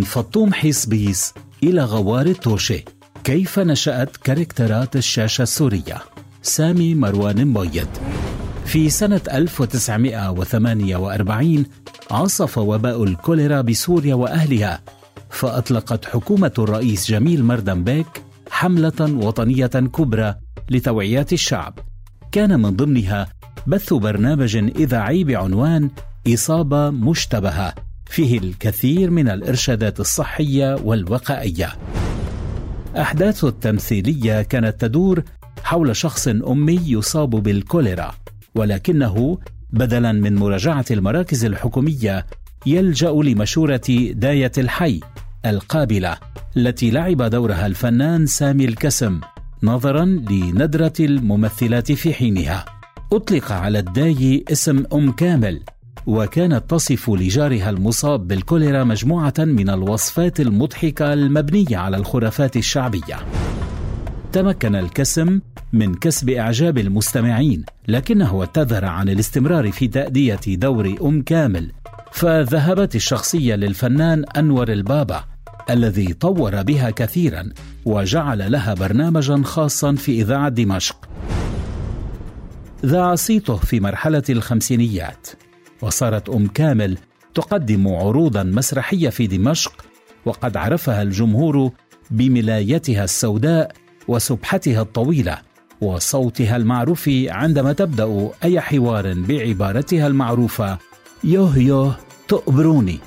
من فطوم حيصبيس إلى غوار التوشي كيف نشأت كاركترات الشاشة السورية؟ سامي مروان مبيض في سنة 1948 عصف وباء الكوليرا بسوريا وأهلها فأطلقت حكومة الرئيس جميل مردنبيك حملة وطنية كبرى لتوعية الشعب. كان من ضمنها بث برنامج إذاعي بعنوان إصابة مشتبهة. فيه الكثير من الإرشادات الصحية والوقائية. أحداث التمثيلية كانت تدور حول شخص أمي يصاب بالكوليرا ولكنه بدلا من مراجعة المراكز الحكومية يلجأ لمشورة داية الحي القابلة التي لعب دورها الفنان سامي الكسم نظرا لندرة الممثلات في حينها. أطلق على الداي اسم أم كامل وكانت تصف لجارها المصاب بالكوليرا مجموعة من الوصفات المضحكة المبنية على الخرافات الشعبية. تمكن الكسم من كسب إعجاب المستمعين، لكنه اعتذر عن الاستمرار في تأدية دور أم كامل، فذهبت الشخصية للفنان أنور البابا الذي طور بها كثيرا وجعل لها برنامجا خاصا في إذاعة دمشق. ذاع صيته في مرحلة الخمسينيات وصارت أم كامل تقدم عروضا مسرحية في دمشق وقد عرفها الجمهور بملايتها السوداء وسبحتها الطويلة وصوتها المعروف عندما تبدأ أي حوار بعبارتها المعروفة يوه يوه تقبروني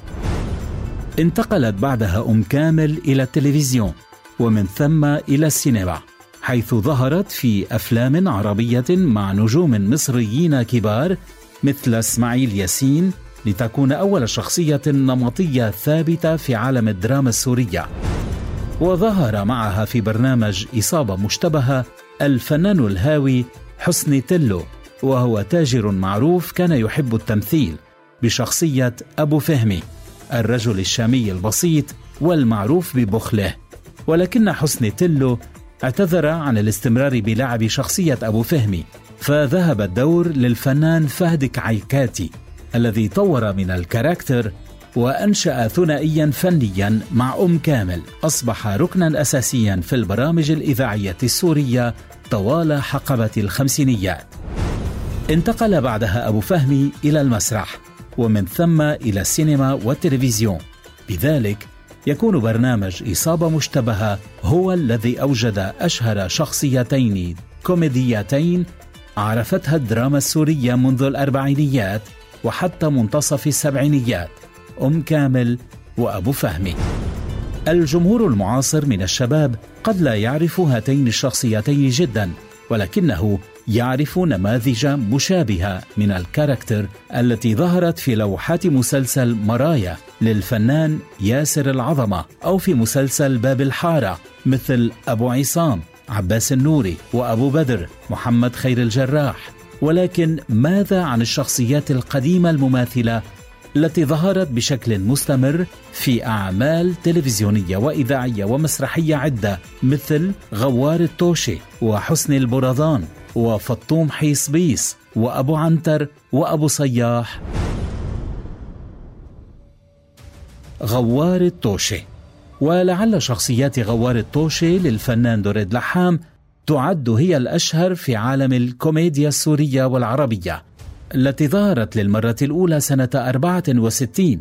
انتقلت بعدها أم كامل إلى التلفزيون ومن ثم إلى السينما حيث ظهرت في أفلام عربية مع نجوم مصريين كبار مثل إسماعيل ياسين لتكون أول شخصية نمطية ثابتة في عالم الدراما السورية. وظهر معها في برنامج إصابة مشتبهة الفنان الهاوي حسني تلو وهو تاجر معروف كان يحب التمثيل بشخصية أبو فهمي الرجل الشامي البسيط والمعروف ببخله. ولكن حسني تلو اعتذر عن الاستمرار بلعب شخصية أبو فهمي فذهب الدور للفنان فهد كعيكاتي الذي طور من الكاركتر وأنشأ ثنائيا فنيا مع أم كامل. أصبح ركنا أساسيا في البرامج الإذاعية السورية طوال حقبة الخمسينيات. انتقل بعدها أبو فهمي إلى المسرح ومن ثم إلى السينما والتلفزيون. بذلك يكون برنامج إصابة مشتبهة هو الذي أوجد أشهر شخصيتين كوميديتين عرفتها الدراما السورية منذ الأربعينيات وحتى منتصف السبعينيات. أم كامل وأبو فهمي. الجمهور المعاصر من الشباب قد لا يعرف هاتين الشخصيتين جدا ولكنه يعرف نماذج مشابهة من الكاركتر التي ظهرت في لوحات مسلسل مرايا للفنان ياسر العظمة أو في مسلسل باب الحارة مثل أبو عصام. عباس النوري وأبو بدر محمد خير الجراح. ولكن ماذا عن الشخصيات القديمة المماثلة التي ظهرت بشكل مستمر في أعمال تلفزيونية وإذاعية ومسرحية عدة مثل غوار التوشي وحسن البرذان وفطوم حيصبيس وأبو عنتر وأبو صياح. غوار التوشي ولعل شخصيات غوار الطوشي للفنان دوريد لحام تعد هي الأشهر في عالم الكوميديا السورية والعربية التي ظهرت للمرة الأولى سنة 64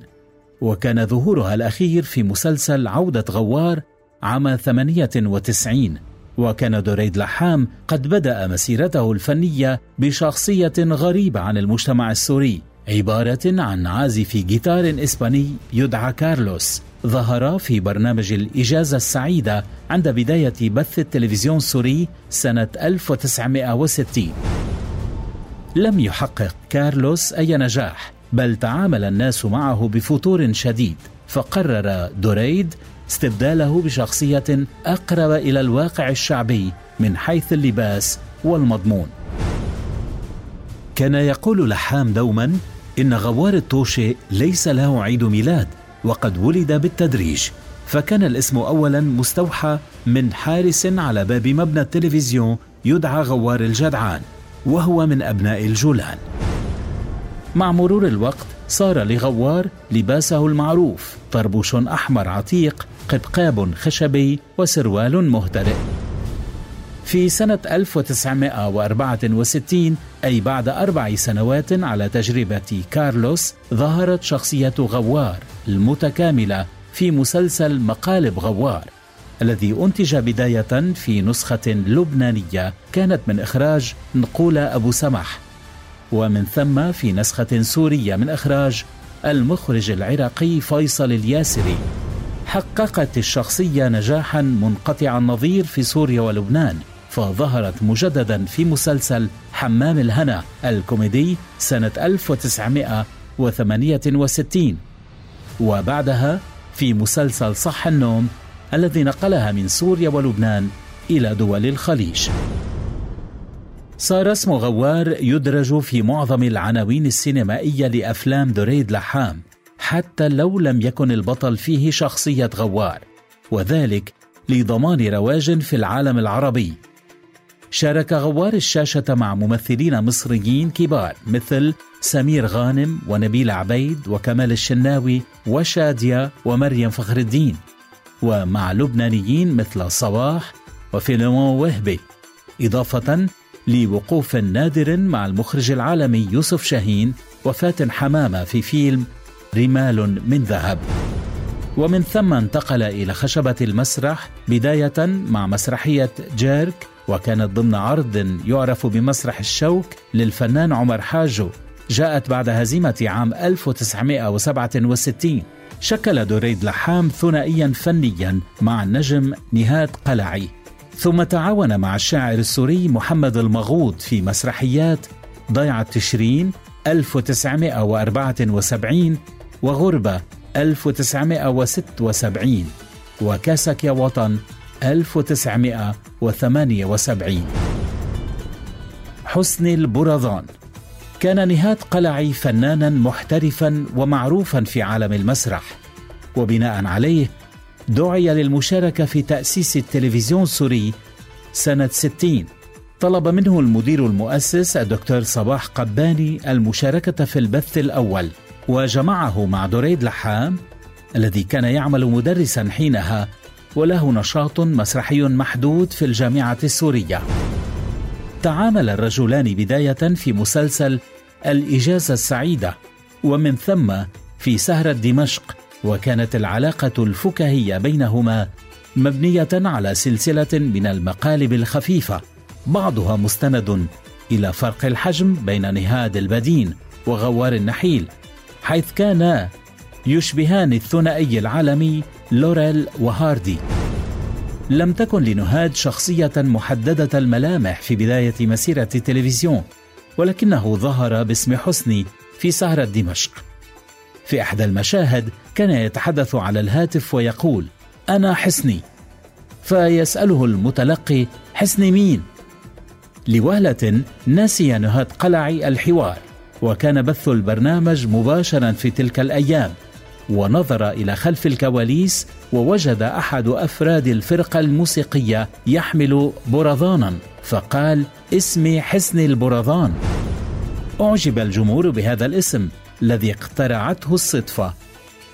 وكان ظهورها الأخير في مسلسل عودة غوار عام 98 وكان دريد لحام قد بدأ مسيرته الفنية بشخصية غريبة عن المجتمع السوري. عبارة عن عازف جيتار إسباني يدعى كارلوس. ظهر في برنامج الإجازة السعيدة عند بداية بث التلفزيون السوري سنة 1960 لم يحقق كارلوس أي نجاح بل تعامل الناس معه بفتور شديد. فقرر دوريد استبداله بشخصية أقرب إلى الواقع الشعبي من حيث اللباس والمضمون. كان يقول لحام دوما إن غوار الطوشي ليس له عيد ميلاد وقد ولد بالتدريج. فكان الاسم اولا مستوحى من حارس على باب مبنى التلفزيون يدعى غوار الجدعان وهو من أبناء الجولان. مع مرور الوقت صار لغوار لباسه المعروف طربوش أحمر عتيق قبقاب خشبي وسروال مهترئ. في سنة 1964 أي بعد أربع سنوات على تجربة كارلوس ظهرت شخصية غوار المتكاملة في مسلسل مقالب غوار الذي أنتج بداية في نسخة لبنانية كانت من إخراج نقولة أبو سمح ومن ثم في نسخة سورية من إخراج المخرج العراقي فيصل الياسري. حققت الشخصية نجاحا منقطع النظير في سوريا ولبنان. فظهرت مجددا في مسلسل حمام الهنا الكوميدي سنة 1968 وبعدها في مسلسل صح النوم الذي نقلها من سوريا ولبنان إلى دول الخليج. صار اسم غوار يدرج في معظم العناوين السينمائية لأفلام دريد لحام حتى لو لم يكن البطل فيه شخصية غوار وذلك لضمان رواج في العالم العربي. شارك غوار الشاشة مع ممثلين مصريين كبار مثل سمير غانم ونبيل عبيد وكمال الشناوي وشادية ومريم فخر الدين ومع لبنانيين مثل صباح وفيلمون وهبي إضافة لوقوف نادر مع المخرج العالمي يوسف شاهين وفاتن حمامة في فيلم رمال من ذهب. ومن ثم انتقل إلى خشبة المسرح بداية مع مسرحية جيرك وكانت ضمن عرض يعرف بمسرح الشوك للفنان عمر حاجو جاءت بعد هزيمة عام 1967 شكل دريد لحام ثنائيا فنيا مع النجم نهاد قلعي. ثم تعاون مع الشاعر السوري محمد المغوط في مسرحيات ضيعة تشرين 1974 وغربة 1976 وكاسك يا وطن 1978 حسني البرذان كان نهاد قلعي فنانا محترفا ومعروفا في عالم المسرح. وبناء عليه دعي للمشاركة في تأسيس التلفزيون السوري سنة 60 طلب منه المدير المؤسس الدكتور صباح قباني المشاركة في البث الأول. وجمعه مع دريد لحام الذي كان يعمل مدرسا حينها وله نشاط مسرحي محدود في الجامعة السورية. تعامل الرجلان بداية في مسلسل الإجازة السعيدة ومن ثم في سهرة دمشق وكانت العلاقة الفكاهية بينهما مبنية على سلسلة من المقالب الخفيفة بعضها مستند إلى فرق الحجم بين نهاد البدين وغوار النحيل حيث كانا يشبهان الثنائي العالمي لوريل وهاردي. لم تكن لنهاد شخصية محددة الملامح في بداية مسيرة التلفزيون ولكنه ظهر باسم حسني في سهرة دمشق. في إحدى المشاهد كان يتحدث على الهاتف ويقول أنا حسني. فيسأله المتلقي حسني مين؟ لوهلة نسي نهاد قلعي الحوار وكان بث البرنامج مباشرا في تلك الأيام. ونظر إلى خلف الكواليس ووجد أحد أفراد الفرقة الموسيقية يحمل برذانا فقال اسمي حسن البرذان أعجب الجمهور بهذا الاسم الذي اقترعته الصدفة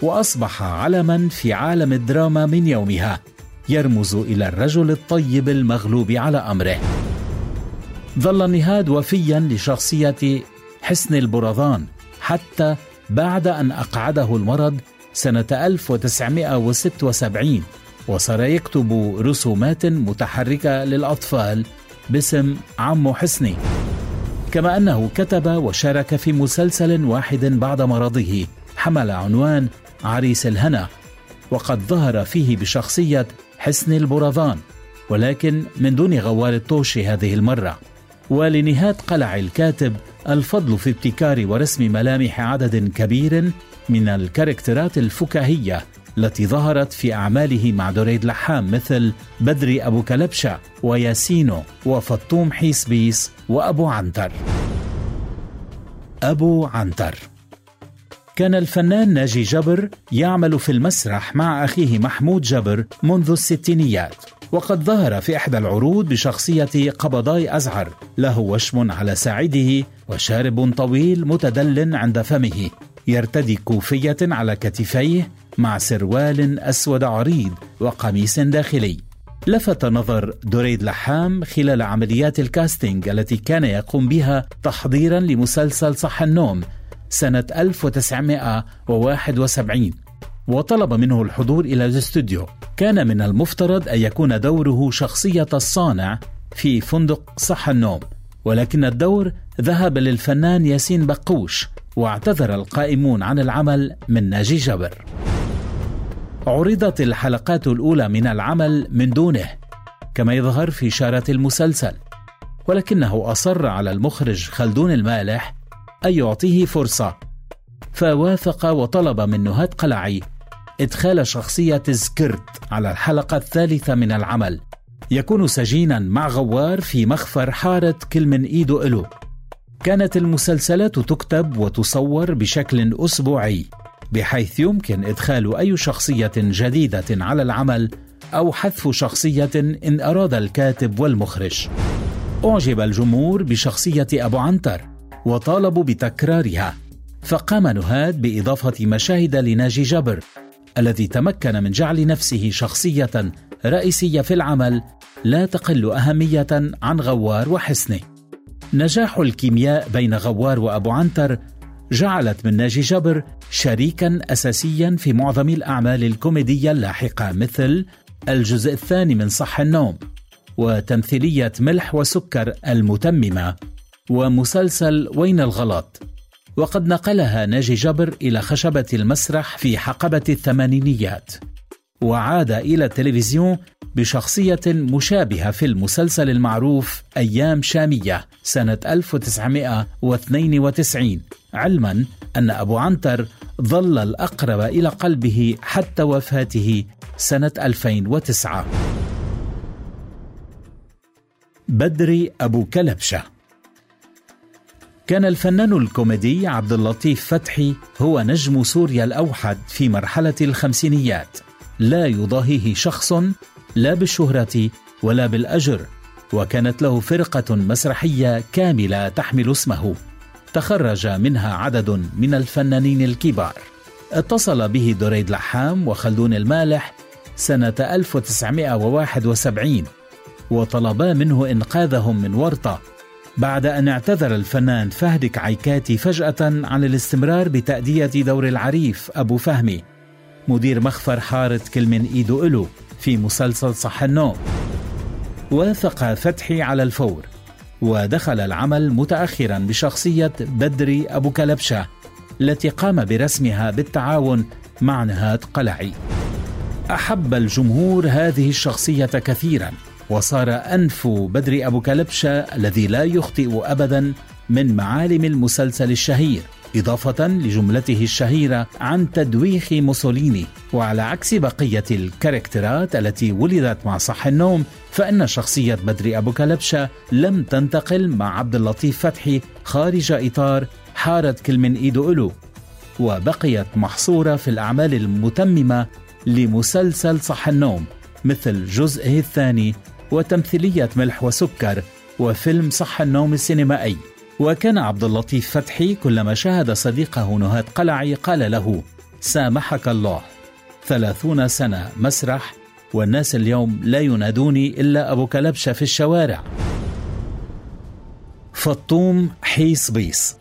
وأصبح علما في عالم الدراما من يومها يرمز إلى الرجل الطيب المغلوب على أمره. ظل النهاد وفيا لشخصية حسن البرذان حتى بعد أن أقعده المرض سنة 1976 وصار يكتب رسومات متحركة للأطفال باسم عمو حسني. كما أنه كتب وشارك في مسلسل واحد بعد مرضه حمل عنوان عريس الهنا وقد ظهر فيه بشخصية حسن البرذان ولكن من دون غوار الطوشي هذه المرة. ولنهاد قلع الكاتب الفضل في ابتكار ورسم ملامح عدد كبير من الكاركترات الفكاهية التي ظهرت في أعماله مع دريد لحام مثل بدري أبو كلبشة وياسينو وفطوم حيسبيس وأبو عنتر. أبو عنتر. كان الفنان ناجي جبر يعمل في المسرح مع أخيه محمود جبر منذ الستينيات وقد ظهر في إحدى العروض بشخصية قبضاي أزعر له وشم على ساعده وشارب طويل متدل عند فمه. يرتدي كوفية على كتفيه مع سروال أسود عريض وقميص داخلي. لفت نظر دريد لحام خلال عمليات الكاستينج التي كان يقوم بها تحضيرا لمسلسل صح النوم سنة 1971 وطلب منه الحضور إلى الاستوديو. كان من المفترض أن يكون دوره شخصية الصانع في فندق صح النوم ولكن الدور ذهب للفنان ياسين بقوش واعتذر القائمون عن العمل من ناجي جبر عرضت الحلقات الأولى من العمل من دونه كما يظهر في شارة المسلسل ولكنه أصر على المخرج خلدون المالح أن يعطيه فرصة. فوافق وطلب من نهاد قلعي إدخال شخصية سكرت على الحلقة الثالثة من العمل. يكون سجينا مع غوار في مخفر حارة كل من إيده إلو. كانت المسلسلات تكتب وتصور بشكل أسبوعي بحيث يمكن إدخال أي شخصية جديدة على العمل أو حذف شخصية إن أراد الكاتب والمخرج. أعجب الجمهور بشخصية أبو عنتر. وطالبوا بتكرارها فقام نهاد بإضافة مشاهد لناجي جبر الذي تمكن من جعل نفسه شخصية رئيسية في العمل لا تقل أهمية عن غوار وحسنه. نجاح الكيمياء بين غوار وأبو عنتر جعلت من ناجي جبر شريكا أساسيا في معظم الأعمال الكوميدية اللاحقة مثل الجزء الثاني من صح النوم وتمثيلية ملح وسكر المتممة ومسلسل وين الغلط؟ وقد نقلها ناجي جبر إلى خشبة المسرح في حقبة الثمانينيات. وعاد إلى التلفزيون بشخصية مشابهة في المسلسل المعروف أيام شامية سنة 1992 علما أن أبو عنتر ظل الأقرب إلى قلبه حتى وفاته سنة 2009 بدري أبو كلبشة. كان الفنان الكوميدي عبد اللطيف فتحي هو نجم سوريا الأوحد في مرحلة الخمسينيات. لا يضاهيه شخص لا بالشهرة ولا بالأجر وكانت له فرقة مسرحية كاملة تحمل اسمه. تخرج منها عدد من الفنانين الكبار. اتصل به دريد لحام وخلدون المالح سنة 1971 وطلبا منه إنقاذهم من ورطة بعد أن اعتذر الفنان فهد كعيكاتي فجأة عن الاستمرار بتأدية دور العريف أبو فهمي مدير مخفر حارة كل من إيدو إلو في مسلسل صح النوم وافق فتحي على الفور ودخل العمل متأخرا بشخصية بدري أبو كلبشة التي قام برسمها بالتعاون مع نهاد قلعي. أحب الجمهور هذه الشخصية كثيرا. وصار أنف بدري أبو كلبشة الذي لا يخطئ أبدا من معالم المسلسل الشهير إضافة لجملته الشهيرة عن تدويخ موسوليني. وعلى عكس بقية الكاركترات التي ولدت مع صح النوم فإن شخصية بدري أبو كلبشة لم تنتقل مع عبد اللطيف فتحي خارج إطار حارة كل من إيدو إلو وبقيت محصورة في الأعمال المتممة لمسلسل صح النوم مثل جزئه الثاني وتمثيلية ملح وسكر وفيلم صح النوم السينمائي. وكان عبد اللطيف فتحي كلما شاهد صديقه نهاد قلعي قال له سامحك الله. ثلاثون سنة مسرح والناس اليوم لا ينادوني إلا أبو كلبشة في الشوارع. فطوم حيص بيص.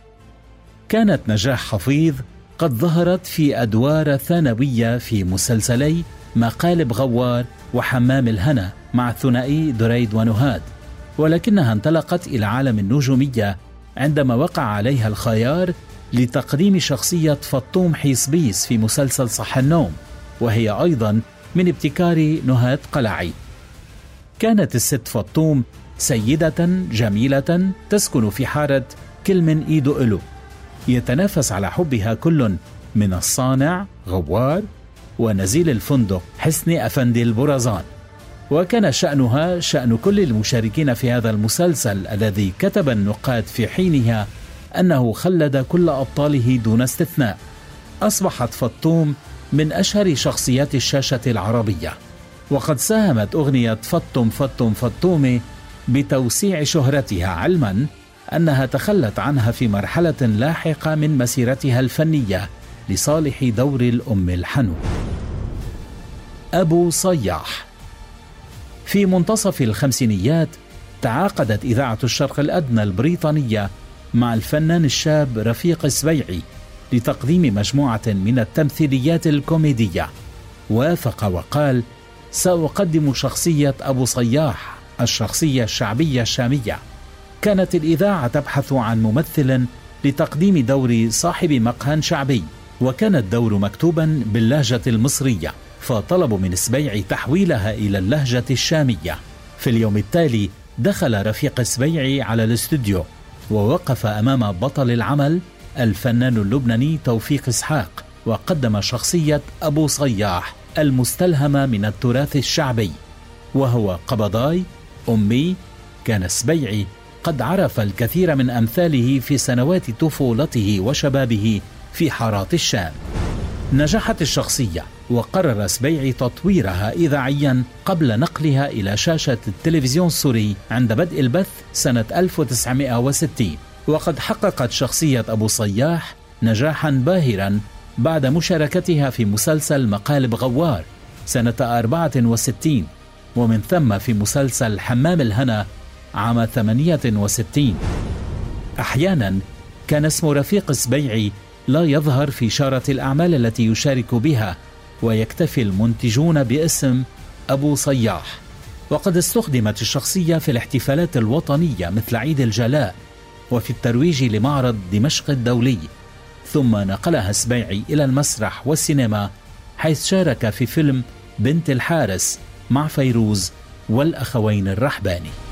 كانت نجاح حفيظ قد ظهرت في أدوار ثانوية في مسلسلي مقالب غوار وحمام الهنا مع الثنائي دريد ونهاد. ولكنها انطلقت إلى عالم النجومية عندما وقع عليها الخيار لتقديم شخصية فطوم حيصبيس في مسلسل صح النوم وهي أيضا من ابتكار نهاد قلعي. كانت الست فطوم سيدة جميلة تسكن في حارة كل من إيدو إلو. يتنافس على حبها كل من الصانع غوار ونزيل الفندق حسني أفندي البرزان. وكان شأنها شأن كل المشاركين في هذا المسلسل الذي كتب النقاد في حينها أنه خلد كل أبطاله دون استثناء. أصبحت فطوم من أشهر شخصيات الشاشة العربية. وقد ساهمت أغنية فطم فطم فطومي بتوسيع شهرتها علما أنها تخلت عنها في مرحلة لاحقة من مسيرتها الفنية لصالح دور الأم الحنو أبو صياح. في منتصف الخمسينيات تعاقدت إذاعة الشرق الأدنى البريطانية مع الفنان الشاب رفيق السبيعي لتقديم مجموعة من التمثيليات الكوميدية. وافق وقال سأقدم شخصية أبو صياح الشخصية الشعبية الشامية. كانت الإذاعة تبحث عن ممثل لتقديم دور صاحب مقهى شعبي وكان الدور مكتوبا باللهجة المصرية. فطلبوا من سبيعي تحويلها إلى اللهجة الشامية. في اليوم التالي دخل رفيق سبيعي على الاستوديو ووقف أمام بطل العمل الفنان اللبناني توفيق إسحاق وقدم شخصية أبو صياح المستلهمة من التراث الشعبي. وهو قبضاي أمي كان سبيعي قد عرف الكثير من أمثاله في سنوات طفولته وشبابه في حارات الشام. نجحت الشخصية وقرر سبيعي تطويرها إذاعيا قبل نقلها إلى شاشة التلفزيون السوري عند بدء البث سنة 1960 وقد حققت شخصية أبو صياح نجاحا باهرا بعد مشاركتها في مسلسل مقالب غوار سنة 64 ومن ثم في مسلسل حمام الهنا عام 68 أحيانا كان اسم رفيق السبيعي لا يظهر في شارة الأعمال التي يشارك بها ويكتفي المنتجون باسم أبو صياح. وقد استخدمت الشخصية في الاحتفالات الوطنية مثل عيد الجلاء وفي الترويج لمعرض دمشق الدولي. ثم نقلها السبيعي إلى المسرح والسينما حيث شارك في فيلم بنت الحارس مع فيروز والأخوين الرحباني.